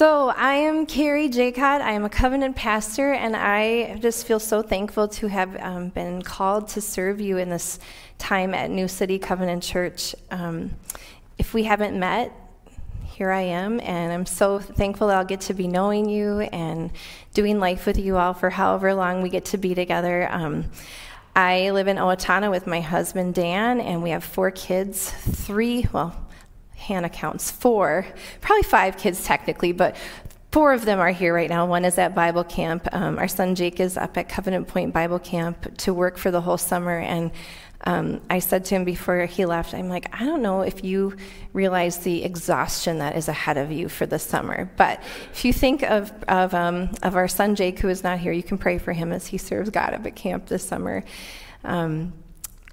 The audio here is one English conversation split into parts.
So, I am Carrie Jacot. I am a covenant pastor, and I just feel so thankful to have um, been called to serve you in this time at New City Covenant Church. Um, if we haven't met, here I am, and I'm so thankful that I'll get to be knowing you and doing life with you all for however long we get to be together. Um, I live in Owatonna with my husband Dan, and we have four kids, three, well, Hannah counts four, probably five kids technically, but four of them are here right now. One is at Bible camp. Um, our son Jake is up at Covenant Point Bible Camp to work for the whole summer. And um, I said to him before he left, I'm like, I don't know if you realize the exhaustion that is ahead of you for the summer. But if you think of, of, um, of our son Jake, who is not here, you can pray for him as he serves God up at camp this summer. Um,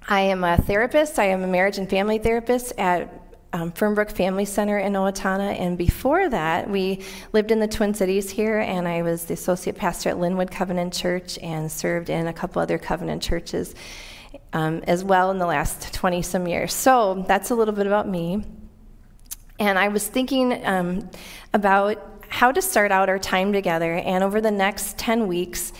I am a therapist. I am a marriage and family therapist at um, Fernbrook Family Center in Owatonna. And before that, we lived in the Twin Cities here, and I was the associate pastor at Linwood Covenant Church and served in a couple other Covenant churches um, as well in the last 20 some years. So that's a little bit about me. And I was thinking um, about how to start out our time together, and over the next 10 weeks,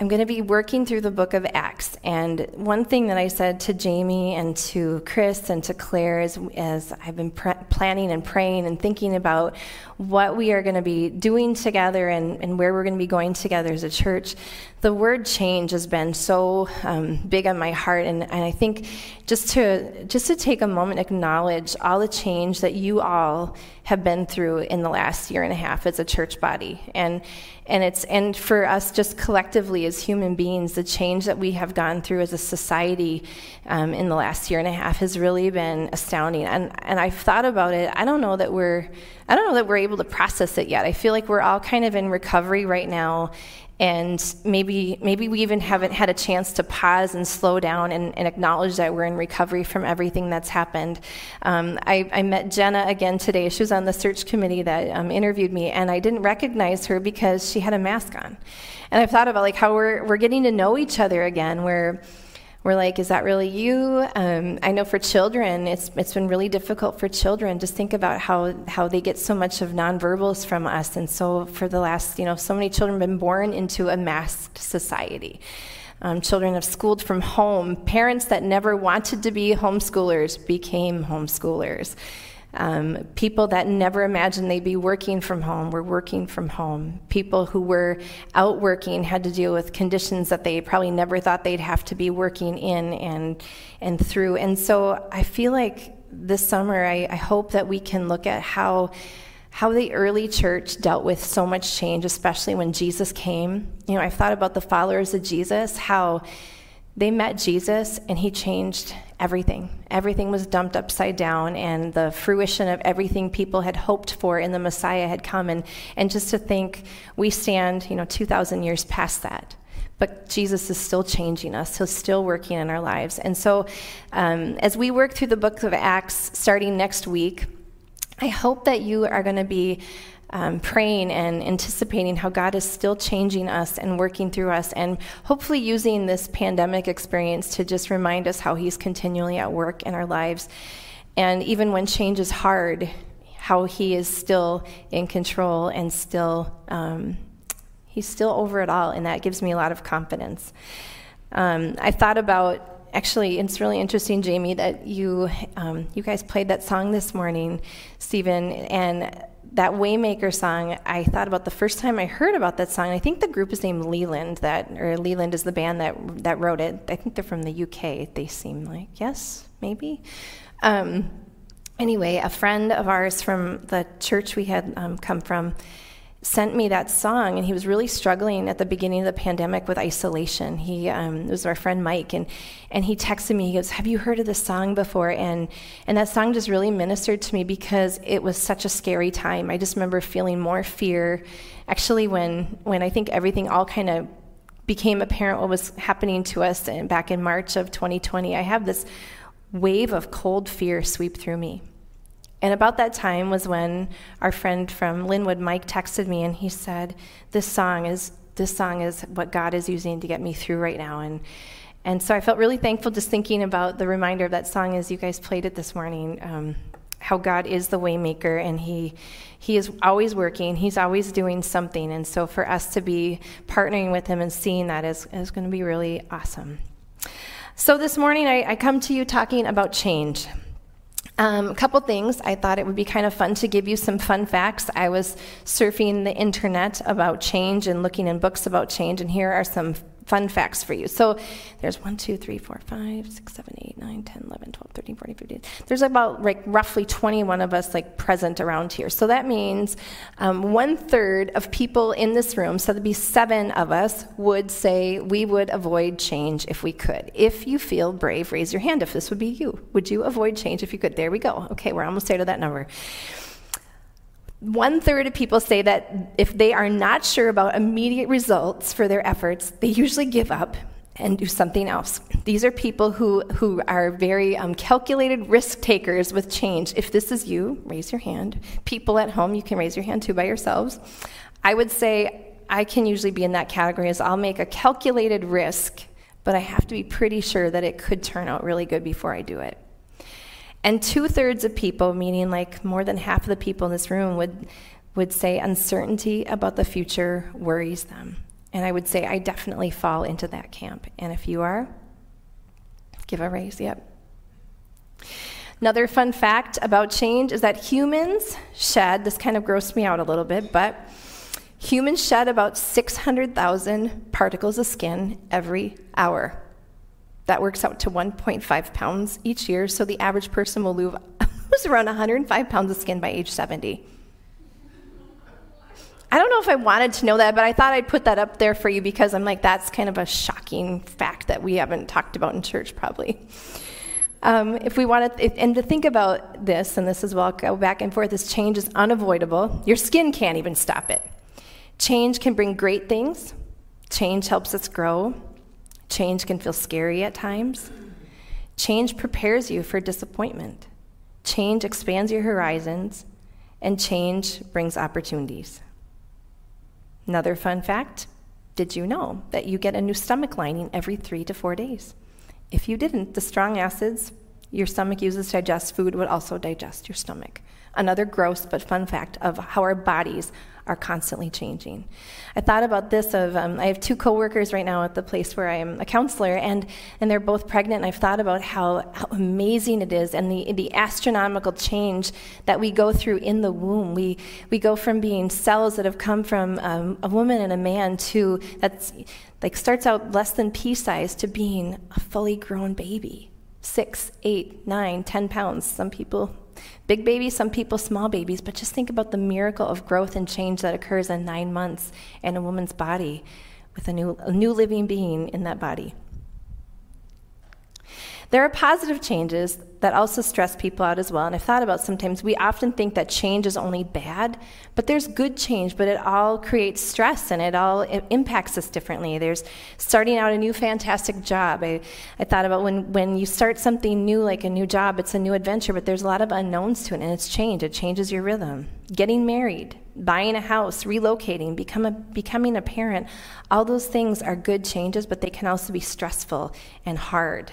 I'm going to be working through the book of Acts. And one thing that I said to Jamie and to Chris and to Claire is, as I've been planning and praying and thinking about what we are going to be doing together and, and where we're going to be going together as a church, the word change has been so um, big on my heart. And, and I think just to, just to take a moment, acknowledge all the change that you all have been through in the last year and a half as a church body. And, and it's and for us just collectively as human beings the change that we have gone through as a society um, in the last year and a half has really been astounding and and i've thought about it i don't know that we're i don't know that we're able to process it yet i feel like we're all kind of in recovery right now and maybe maybe we even haven't had a chance to pause and slow down and, and acknowledge that we're in recovery from everything that's happened. Um, I, I, met Jenna again today. She was on the search committee that um, interviewed me, and I didn't recognize her because she had a mask on. And I've thought about like how we're we're getting to know each other again. Where we're like, is that really you? Um, I know for children, it's it's been really difficult for children. Just think about how how they get so much of nonverbals from us, and so for the last, you know, so many children have been born into a masked society. Um, children have schooled from home. Parents that never wanted to be homeschoolers became homeschoolers. Um, people that never imagined they'd be working from home were working from home. People who were out working had to deal with conditions that they probably never thought they'd have to be working in and and through. And so I feel like this summer, I, I hope that we can look at how how the early church dealt with so much change, especially when Jesus came. You know, I've thought about the followers of Jesus, how they met Jesus and he changed everything. Everything was dumped upside down, and the fruition of everything people had hoped for in the Messiah had come. And, and just to think we stand, you know, 2,000 years past that. But Jesus is still changing us. He's still working in our lives. And so, um, as we work through the book of Acts starting next week, I hope that you are going to be um, praying and anticipating how God is still changing us and working through us, and hopefully using this pandemic experience to just remind us how He's continually at work in our lives. And even when change is hard, how He is still in control and still, um, He's still over it all, and that gives me a lot of confidence. Um, I thought about actually, it's really interesting, Jamie, that you um, you guys played that song this morning, Stephen, and that Waymaker song, I thought about the first time I heard about that song. I think the group is named Leeland. that or Leeland is the band that that wrote it. I think they're from the UK. They seem like yes, maybe. Um, anyway, a friend of ours from the church we had um, come from sent me that song, and he was really struggling at the beginning of the pandemic with isolation. He um, it was our friend Mike, and and he texted me. He goes, "Have you heard of this song before?" And and that song just really ministered to me because it was such a scary time. I just remember feeling more fear. Actually, when when I think everything all kind of became apparent what was happening to us and back in March of 2020, I have this wave of cold fear sweep through me. And about that time was when our friend from Linwood, Mike, texted me and he said, "This song is this song is what God is using to get me through right now." And and so I felt really thankful just thinking about the reminder of that song as you guys played it this morning. Um, how God is the waymaker and he he is always working. He's always doing something. And so for us to be partnering with him and seeing that is, is going to be really awesome. So this morning I, I come to you talking about change. Um, a couple things. I thought it would be kind of fun to give you some fun facts. I was surfing the internet about change and looking in books about change, and here are some fun facts for you. So there's 1, 2, 3, 4, 5, 6, 7, 8, 9, 10, 11, 12, 13, 14, 15. There's about like roughly 21 of us like present around here. So that means um, one third of people in this room, so there'd be seven of us, would say we would avoid change if we could. If you feel brave, raise your hand if this would be you. Would you avoid change if you could? There we go. Okay, we're almost there to that number. One third of people say that if they are not sure about immediate results for their efforts, they usually give up and do something else. These are people who, who are very um, calculated risk takers with change. If this is you, raise your hand. People at home, you can raise your hand too by yourselves. I would say I can usually be in that category as I'll make a calculated risk, but I have to be pretty sure that it could turn out really good before I do it. And two thirds of people, meaning like more than half of the people in this room, would, would say uncertainty about the future worries them. And I would say I definitely fall into that camp. And if you are, give a raise. Yep. Another fun fact about change is that humans shed, this kind of grossed me out a little bit, but humans shed about 600,000 particles of skin every hour. That works out to 1.5 pounds each year, so the average person will lose around 105 pounds of skin by age 70. I don't know if I wanted to know that, but I thought I'd put that up there for you because I'm like, that's kind of a shocking fact that we haven't talked about in church, probably. Um, if we want to, and to think about this, and this is well, go back and forth, this change is unavoidable. Your skin can't even stop it. Change can bring great things, change helps us grow, Change can feel scary at times. Change prepares you for disappointment. Change expands your horizons, and change brings opportunities. Another fun fact did you know that you get a new stomach lining every three to four days? If you didn't, the strong acids your stomach uses to digest food would also digest your stomach. Another gross but fun fact of how our bodies are constantly changing. I thought about this of um, I have two coworkers right now at the place where I am a counselor, and, and they're both pregnant. And I've thought about how, how amazing it is and the, the astronomical change that we go through in the womb. We, we go from being cells that have come from um, a woman and a man to that's like starts out less than pea size to being a fully grown baby six, eight, nine, ten pounds. Some people big babies, some people small babies, but just think about the miracle of growth and change that occurs in nine months in a woman's body with a new, a new living being in that body. There are positive changes that also stress people out as well. And I've thought about sometimes we often think that change is only bad, but there's good change, but it all creates stress and it all it impacts us differently. There's starting out a new fantastic job. I, I thought about when, when you start something new, like a new job, it's a new adventure, but there's a lot of unknowns to it, and it's change. It changes your rhythm. Getting married, buying a house, relocating, become a, becoming a parent, all those things are good changes, but they can also be stressful and hard.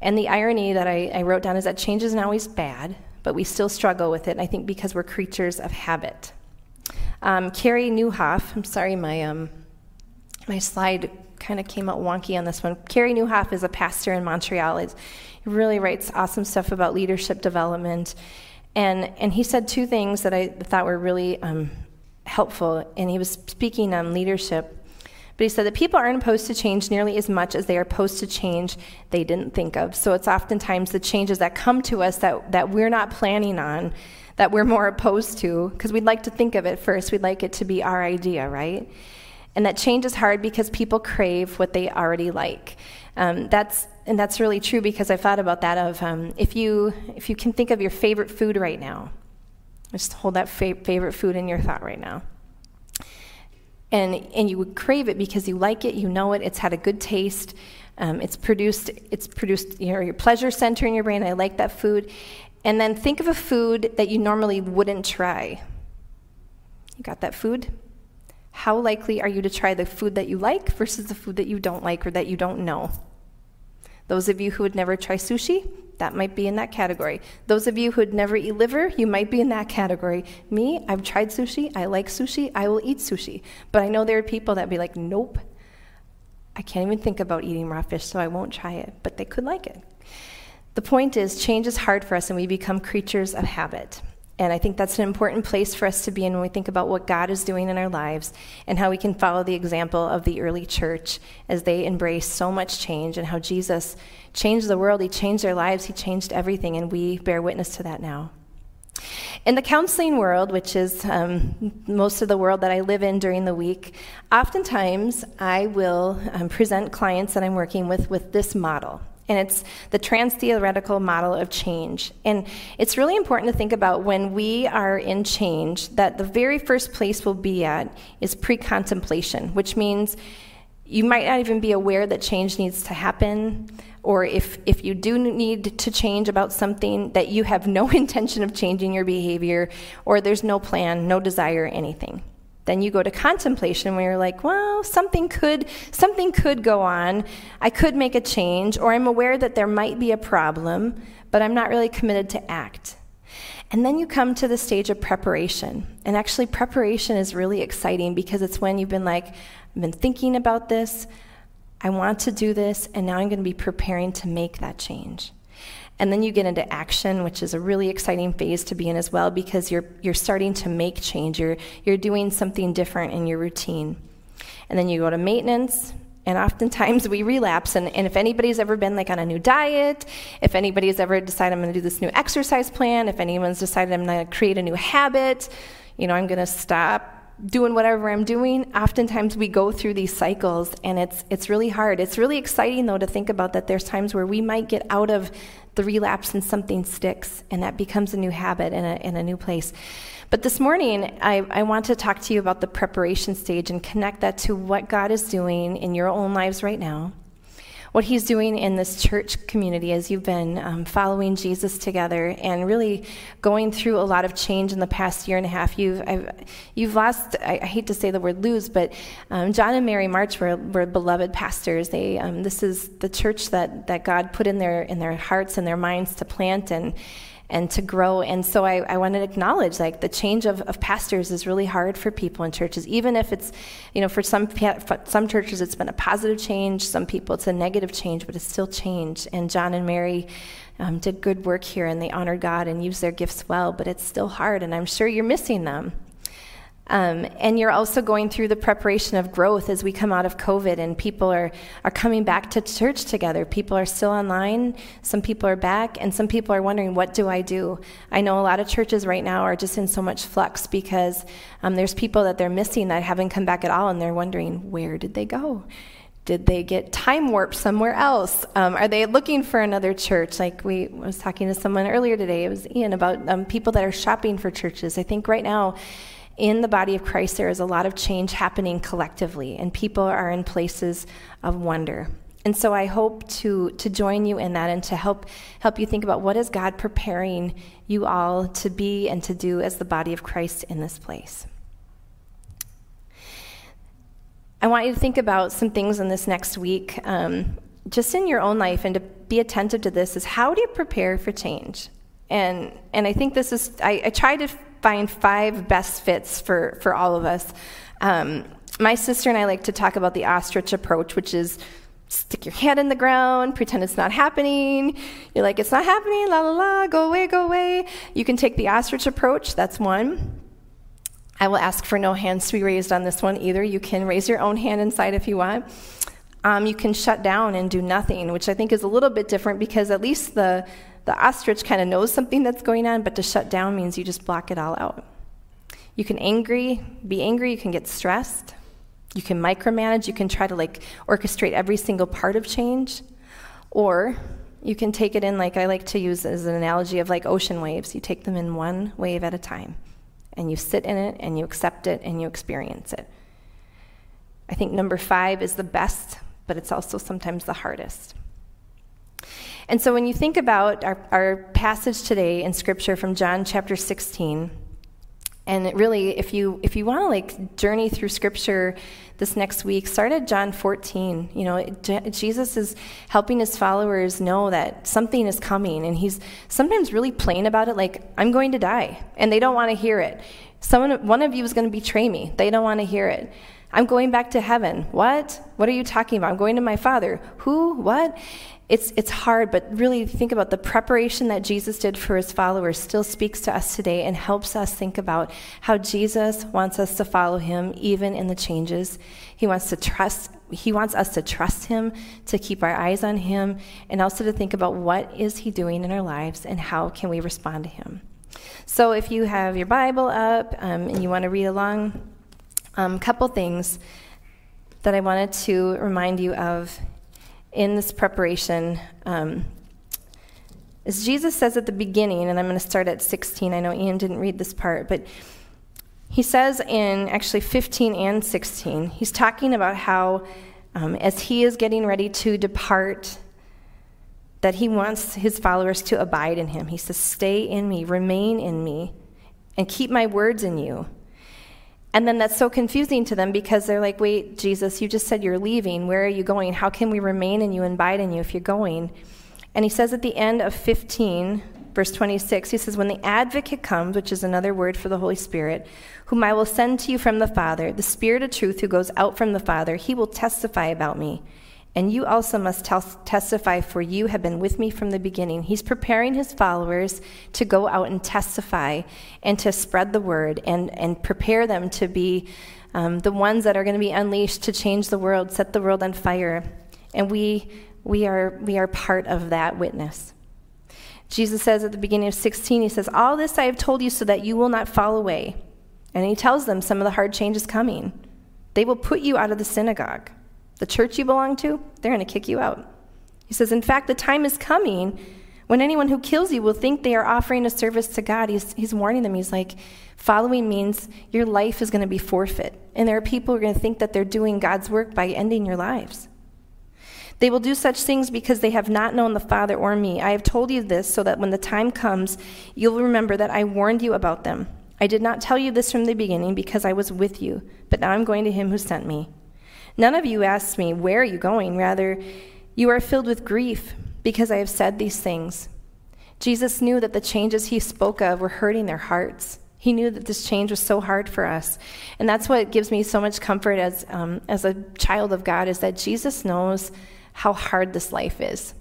And the irony that I, I wrote down is that change isn't always bad, but we still struggle with it, I think because we're creatures of habit. Um, Carey Nieuwhof, I'm sorry, my, um, my slide kind of came out wonky on this one. Carey Nieuwhof is a pastor in Montreal. He's, he really writes awesome stuff about leadership development. And, and he said two things that I thought were really um, helpful. And he was speaking on leadership. But he said that people aren't opposed to change nearly as much as they are opposed to change they didn't think of. So it's oftentimes the changes that come to us that, that we're not planning on that we're more opposed to, because we'd like to think of it first. We'd like it to be our idea, right? And that change is hard because people crave what they already like. Um, that's and that's really true because I thought about that. Of um, if you if you can think of your favorite food right now, just hold that fa- favorite food in your thought right now and and you would crave it because you like it, you know it, it's had a good taste, um, it's produced it's produced you know, your pleasure center in your brain. I like that food, and then think of a food that you normally wouldn't try. You got that food? How likely are you to try the food that you like versus the food that you don't like or that you don't know? Those of you who would never try sushi, that might be in that category. Those of you who'd never eat liver, you might be in that category. Me, I've tried sushi. I like sushi. I will eat sushi. But I know there are people that be like, nope, I can't even think about eating raw fish, so I won't try it. But they could like it. The point is, change is hard for us, and we become creatures of habit. And I think that's an important place for us to be in when we think about what God is doing in our lives and how we can follow the example of the early church as they embraced so much change and how Jesus changed the world. He changed their lives, He changed everything, and we bear witness to that now. In the counseling world, which is um, most of the world that I live in during the week, oftentimes I will um, present clients that I'm working with with this model and it's the trans theoretical model of change. And it's really important to think about when we are in change that the very first place we'll be at is pre contemplation, which means you might not even be aware that change needs to happen. Or if, if you do need to change about something, that you have no intention of changing your behavior, or there's no plan, no desire, anything. Then you go to contemplation where you're like, well, something could something could go on. I could make a change or I'm aware that there might be a problem, but I'm not really committed to act. And then you come to the stage of preparation. And actually preparation is really exciting because it's when you've been like, I've been thinking about this, I want to do this, and now I'm going to be preparing to make that change. And then you get into action, which is a really exciting phase to be in as well because you're, you're starting to make change. You're, you're doing something different in your routine. And then you go to maintenance, and oftentimes we relapse. And, and if anybody's ever been like on a new diet, if anybody's ever decided I'm going to do this new exercise plan, if anyone's decided I'm going to create a new habit, you know, I'm going to stop doing whatever I'm doing, oftentimes we go through these cycles and it's it's really hard. It's really exciting though to think about that there's times where we might get out of the relapse and something sticks, and that becomes a new habit in a, in a new place. But this morning, I, I want to talk to you about the preparation stage and connect that to what God is doing in your own lives right now what he's doing in this church community as you've been um, following Jesus together and really going through a lot of change in the past year and a half. You've, I've, you've lost, I, I, hate to say the word lose, but um, John and Mary March were, were beloved pastors. They, um, this is the church that, that God put in their, in their hearts and their minds to plant and and to grow. And so I, I want to acknowledge like the change of, of pastors is really hard for people in churches, even if it's, you know, for some for some churches it's been a positive change, some people it's a negative change, but it's still change. And John and Mary um, did good work here and they honored God and used their gifts well, but it's still hard, and I'm sure you're missing them. Um, and you're also going through the preparation of growth as we come out of COVID and people are, are coming back to church together. People are still online, some people are back, and some people are wondering, what do I do? I know a lot of churches right now are just in so much flux because um, there's people that they're missing that haven't come back at all, and they're wondering, where did they go? Did they get time warped somewhere else? Um, are they looking for another church? Like we I was talking to someone earlier today, it was Ian about um, people that are shopping for churches. I think right now in the body of Christ, there is a lot of change happening collectively, and people are in places of wonder. And so I hope to, to join you in that and to help, help you think about what is God preparing you all to be and to do as the body of Christ in this place. I want you to think about some things in this next week, um, just in your own life, and to be attentive to this is how do you prepare for change? And, and I think this is, I, I try to find five best fits for, for all of us. Um, my sister and I like to talk about the ostrich approach, which is stick your hand in the ground, pretend it's not happening. You're like, it's not happening, la la la, go away, go away. You can take the ostrich approach, that's one. I will ask for no hands to be raised on this one either. You can raise your own hand inside if you want. Um, you can shut down and do nothing, which I think is a little bit different because at least the the ostrich kind of knows something that's going on, but to shut down means you just block it all out. You can angry, be angry, you can get stressed. You can micromanage, you can try to like orchestrate every single part of change. Or you can take it in like I like to use as an analogy of like ocean waves. You take them in one wave at a time. And you sit in it and you accept it and you experience it. I think number 5 is the best, but it's also sometimes the hardest. And so when you think about our, our passage today in Scripture from John chapter 16, And really, if you if you want to like journey through Scripture this next week, start at John 14. You know, Jesus is helping his followers know that something is coming, and he's sometimes really plain about it, like I'm going to die, and they don't want to hear it. Someone, one of you is going to betray me. They don't want to hear it. I'm going back to heaven. What? What are you talking about? I'm going to my Father. Who? What? It's, it's hard, but really think about the preparation that Jesus did for his followers still speaks to us today and helps us think about how Jesus wants us to follow him even in the changes. He wants to trust he wants us to trust him, to keep our eyes on him, and also to think about what is he doing in our lives and how can we respond to him. So if you have your Bible up um, and you want to read along, a um, couple things that I wanted to remind you of in this preparation um, as Jesus says at the beginning, and I'm going to start at 16. I know Ian didn't read this part, but he says in actually 15 and 16, he's talking about how um, as he is getting ready to depart, that he wants his followers to abide in him. He says, Stay in me, remain in me, and keep my words in you. And then that's so confusing to them because they're like, wait, Jesus, you just said you're leaving. Where are you going? How can we remain in you and abide in you if you're going? And he says at the end of 15, verse 26, he says, When the advocate comes, which is another word for the Holy Spirit, whom I will send to you from the Father, the Spirit of truth who goes out from the Father, he will testify about me. And you also must testify, for you have been with me from the beginning. He's preparing his followers to go out and testify and to spread the word and, and prepare them to be um, the ones that are going to be unleashed to change the world, set the world on fire. And we, we, are, we are part of that witness. Jesus says at the beginning of 16, He says, All this I have told you so that you will not fall away. And He tells them some of the hard changes coming. They will put you out of the synagogue the church you belong to, they're going to kick you out. He says, In fact, the time is coming when anyone who kills you will think they are offering a service to God. He's, he's warning them. He's like, Following means your life is going to be forfeit. And there are people who are going to think that they're doing God's work by ending your lives. They will do such things because they have not known the Father or me. I have told you this so that when the time comes, you'll remember that I warned you about them. I did not tell you this from the beginning because I was with you, but now I'm going to him who sent me. None of you asked me, Where are you going? Rather, you are filled with grief because I have said these things. Jesus knew that the changes he spoke of were hurting their hearts. He knew that this change was so hard for us. And that's what gives me so much comfort as, um, as a child of God is that Jesus knows how hard this life is.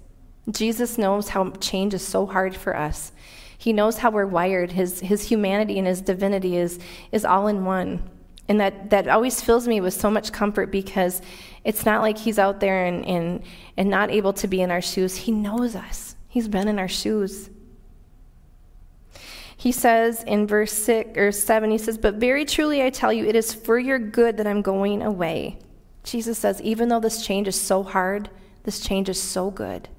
Jesus knows how change is so hard for us. He knows how we're wired. His, his humanity and his divinity is, is all in one. And that, that always fills me with so much comfort because it's not like he's out there and, and, and not able to be in our shoes. He knows us, he's been in our shoes. He says in verse 6 or 7, he says, But very truly I tell you, it is for your good that I'm going away. Jesus says, even though this change is so hard, this change is so good.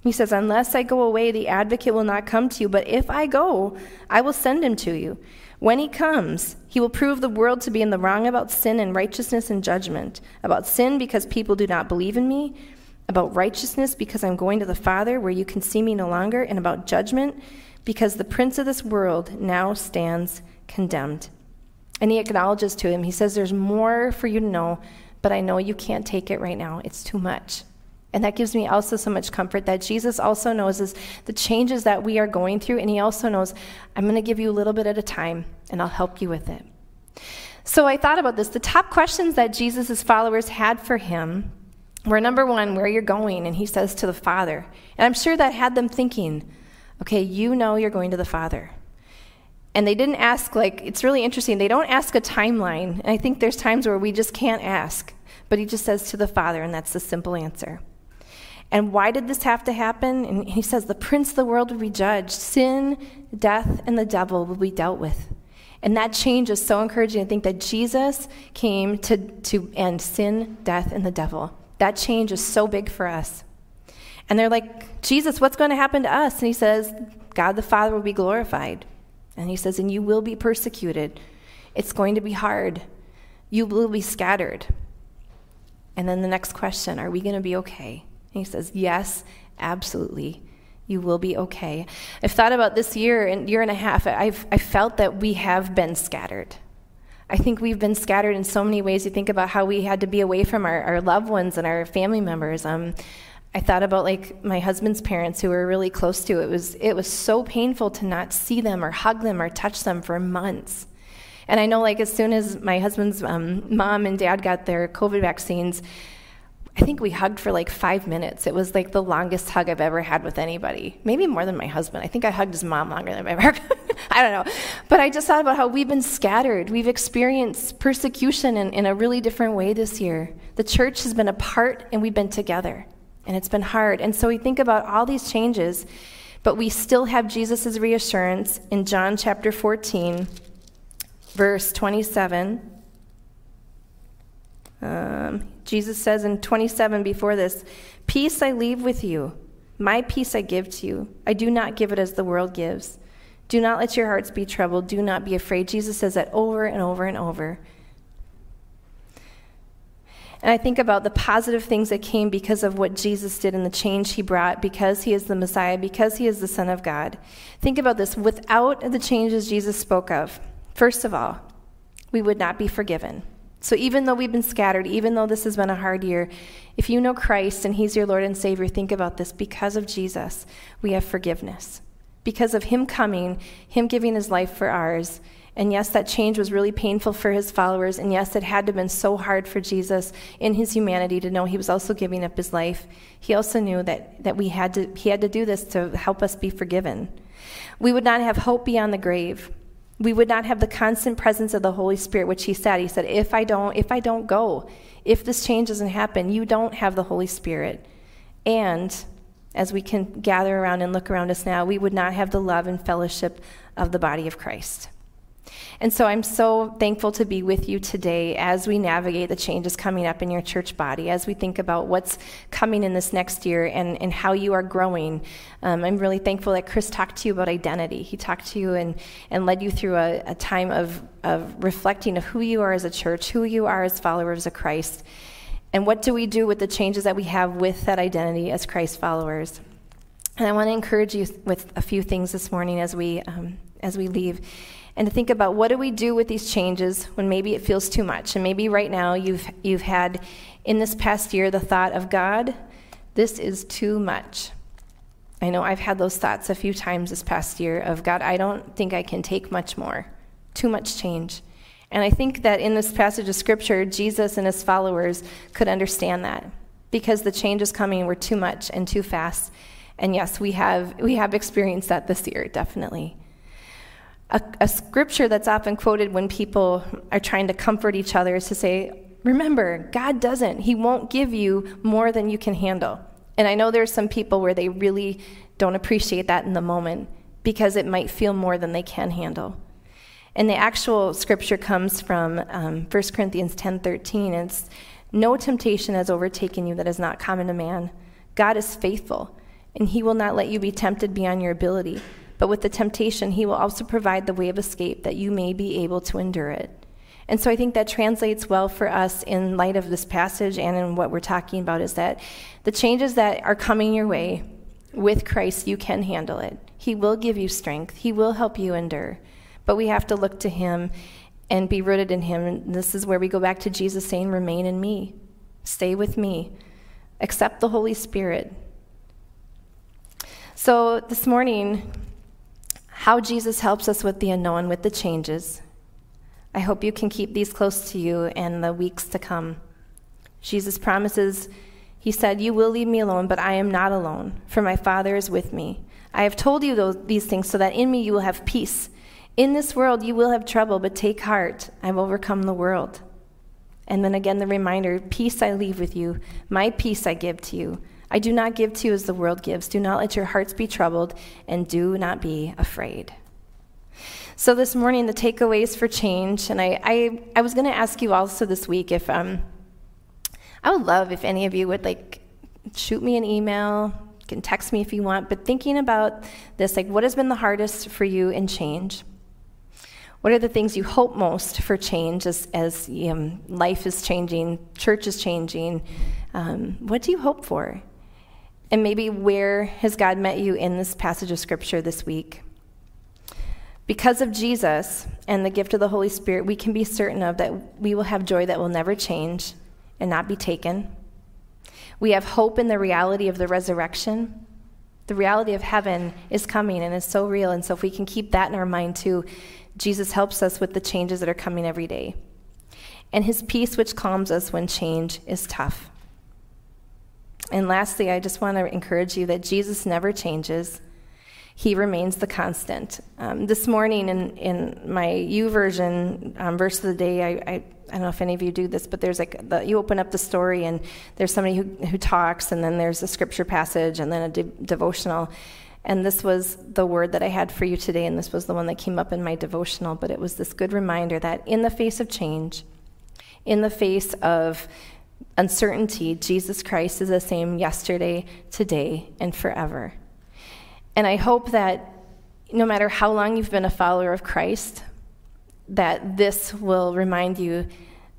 He says, Unless I go away, the advocate will not come to you, but if I go, I will send him to you. When he comes, he will prove the world to be in the wrong about sin and righteousness and judgment. About sin, because people do not believe in me. About righteousness, because I'm going to the Father, where you can see me no longer. And about judgment, because the prince of this world now stands condemned. And he acknowledges to him, he says, There's more for you to know, but I know you can't take it right now. It's too much. And that gives me also so much comfort that Jesus also knows is the changes that we are going through, and He also knows, I'm going to give you a little bit at a time, and I'll help you with it. So I thought about this. The top questions that Jesus' followers had for Him were number one, where are you're going, and He says to the Father. And I'm sure that had them thinking, okay, you know you're going to the Father. And they didn't ask, like, it's really interesting. They don't ask a timeline. And I think there's times where we just can't ask. But he just says to the Father, and that's the simple answer. And why did this have to happen? And he says, The prince of the world will be judged. Sin, death, and the devil will be dealt with. And that change is so encouraging to think that Jesus came to, to end sin, death, and the devil. That change is so big for us. And they're like, Jesus, what's going to happen to us? And he says, God the Father will be glorified. And he says, and you will be persecuted. It's going to be hard. You will be scattered. And then the next question are we going to be okay? And he says, Yes, absolutely. You will be okay. I've thought about this year and year and a half. I've I felt that we have been scattered. I think we've been scattered in so many ways. You think about how we had to be away from our, our loved ones and our family members. Um, I thought about like my husband's parents who were really close to. It was it was so painful to not see them or hug them or touch them for months. And I know like as soon as my husband's um, mom and dad got their COVID vaccines, I think we hugged for like five minutes. It was like the longest hug I've ever had with anybody. Maybe more than my husband. I think I hugged his mom longer than I've ever. I don't know. But I just thought about how we've been scattered. We've experienced persecution in, in a really different way this year. The church has been apart and we've been together. And it's been hard. And so we think about all these changes, but we still have Jesus' reassurance in John chapter 14, verse 27. Um, Jesus says in 27 before this, Peace I leave with you, my peace I give to you. I do not give it as the world gives. Do not let your hearts be troubled. Do not be afraid. Jesus says that over and over and over. And I think about the positive things that came because of what Jesus did and the change he brought, because he is the Messiah, because he is the Son of God. Think about this without the changes Jesus spoke of, first of all, we would not be forgiven. So even though we've been scattered, even though this has been a hard year, if you know Christ and He's your Lord and Savior, think about this. Because of Jesus, we have forgiveness. Because of Him coming, Him giving His life for ours. And yes, that change was really painful for His followers. And yes, it had to have been so hard for Jesus in His humanity to know He was also giving up His life. He also knew that, that we had to, He had to do this to help us be forgiven. We would not have hope beyond the grave we would not have the constant presence of the Holy Spirit, which he said. He said, if I don't, if I don't go, if this change doesn't happen, you don't have the Holy Spirit. And as we can gather around and look around us now, we would not have the love and fellowship of the body of Christ. And so I'm so thankful to be with you today as we navigate the changes coming up in your church body, as we think about what's coming in this next year and, and how you are growing. Um, I'm really thankful that Chris talked to you about identity. He talked to you and, and led you through a, a time of, of reflecting of who you are as a church, who you are as followers of Christ, and what do we do with the changes that we have with that identity as Christ followers. And I want to encourage you with a few things this morning as we, um, as we leave and to think about what do we do with these changes when maybe it feels too much. And maybe right now you've, you've had in this past year the thought of God, this is too much. I know I've had those thoughts a few times this past year of God, I don't think I can take much more, too much change. And I think that in this passage of scripture, Jesus and his followers could understand that because the changes coming were too much and too fast. And yes, we have, we have experienced that this year, definitely. A, a scripture that's often quoted when people are trying to comfort each other is to say, Remember, God doesn't. He won't give you more than you can handle. And I know there's some people where they really don't appreciate that in the moment because it might feel more than they can handle. And the actual scripture comes from um, 1 Corinthians 10:13. It's no temptation has overtaken you that is not common to man. God is faithful, and he will not let you be tempted beyond your ability. But with the temptation, he will also provide the way of escape that you may be able to endure it. And so I think that translates well for us in light of this passage and in what we're talking about is that the changes that are coming your way with Christ, you can handle it. He will give you strength, He will help you endure. But we have to look to Him and be rooted in Him. And this is where we go back to Jesus saying, Remain in me, stay with me, accept the Holy Spirit. So this morning, how Jesus helps us with the unknown, with the changes. I hope you can keep these close to you in the weeks to come. Jesus promises, He said, You will leave me alone, but I am not alone, for my Father is with me. I have told you those, these things so that in me you will have peace. In this world you will have trouble, but take heart, I've overcome the world. And then again, the reminder Peace I leave with you, my peace I give to you. I do not give to you as the world gives. Do not let your hearts be troubled, and do not be afraid. So, this morning, the takeaways for change, and I, I, I was going to ask you also this week if um, I would love if any of you would like shoot me an email, you can text me if you want, but thinking about this, like what has been the hardest for you in change? What are the things you hope most for change as, as um, life is changing, church is changing? Um, what do you hope for? And maybe where has God met you in this passage of Scripture this week? Because of Jesus and the gift of the Holy Spirit, we can be certain of that we will have joy that will never change and not be taken. We have hope in the reality of the resurrection. The reality of heaven is coming and is so real. And so, if we can keep that in our mind too, Jesus helps us with the changes that are coming every day. And his peace, which calms us when change is tough. And lastly, I just want to encourage you that Jesus never changes. He remains the constant. Um, this morning in, in my YouVersion um, verse of the day, I, I, I, don't know if any of you do this, but there's like the, you open up the story and there's somebody who, who talks, and then there's a scripture passage, and then a de- devotional. And this was the word that I had for you today, and this was the one that came up in my devotional. But it was this good reminder that in the face of change, in the face of uncertainty, Jesus Christ is the same yesterday, today, and forever. And I hope that no matter how long you've been a follower of Christ, that this will remind you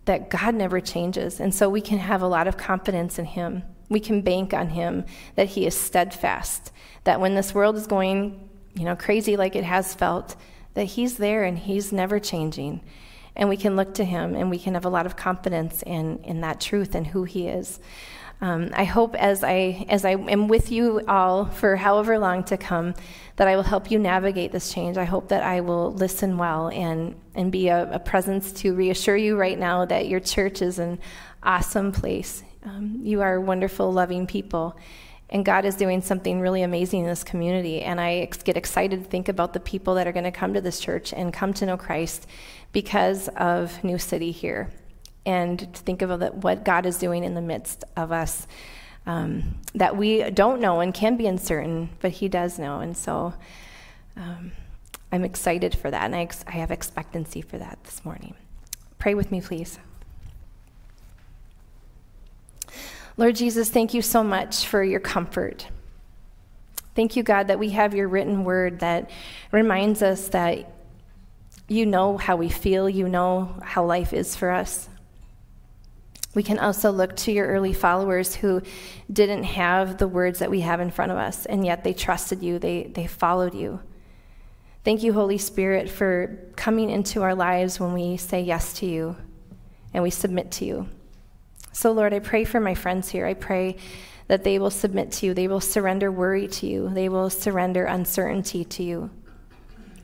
that God never changes. And so we can have a lot of confidence in Him. We can bank on Him that He is steadfast, that when this world is going, you know, crazy like it has felt, that He's there and He's never changing and we can look to him and we can have a lot of confidence in, in that truth and who he is. Um, I hope as I, as I am with you all for however long to come, that I will help you navigate this change. I hope that I will listen well and, and be a, a presence to reassure you right now that your church is an awesome place. Um, you are wonderful, loving people. And God is doing something really amazing in this community. And I get excited to think about the people that are going to come to this church and come to know Christ because of New City here, and to think of what God is doing in the midst of us um, that we don't know and can be uncertain, but He does know. And so um, I'm excited for that, and I, ex- I have expectancy for that this morning. Pray with me, please. Lord Jesus, thank you so much for your comfort. Thank you, God, that we have your written word that reminds us that you know how we feel, you know how life is for us. We can also look to your early followers who didn't have the words that we have in front of us, and yet they trusted you, they, they followed you. Thank you, Holy Spirit, for coming into our lives when we say yes to you and we submit to you. So, Lord, I pray for my friends here. I pray that they will submit to you, they will surrender worry to you, they will surrender uncertainty to you.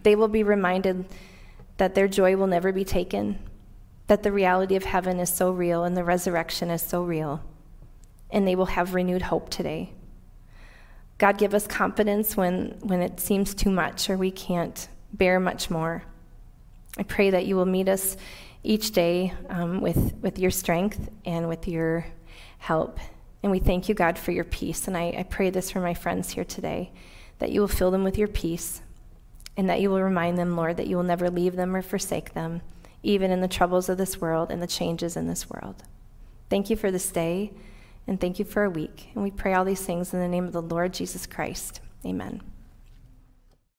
They will be reminded that their joy will never be taken, that the reality of heaven is so real and the resurrection is so real, and they will have renewed hope today. God, give us confidence when, when it seems too much or we can't bear much more. I pray that you will meet us each day um, with, with your strength and with your help. And we thank you, God, for your peace. And I, I pray this for my friends here today that you will fill them with your peace and that you will remind them, Lord, that you will never leave them or forsake them, even in the troubles of this world and the changes in this world. Thank you for this day, and thank you for a week. And we pray all these things in the name of the Lord Jesus Christ. Amen.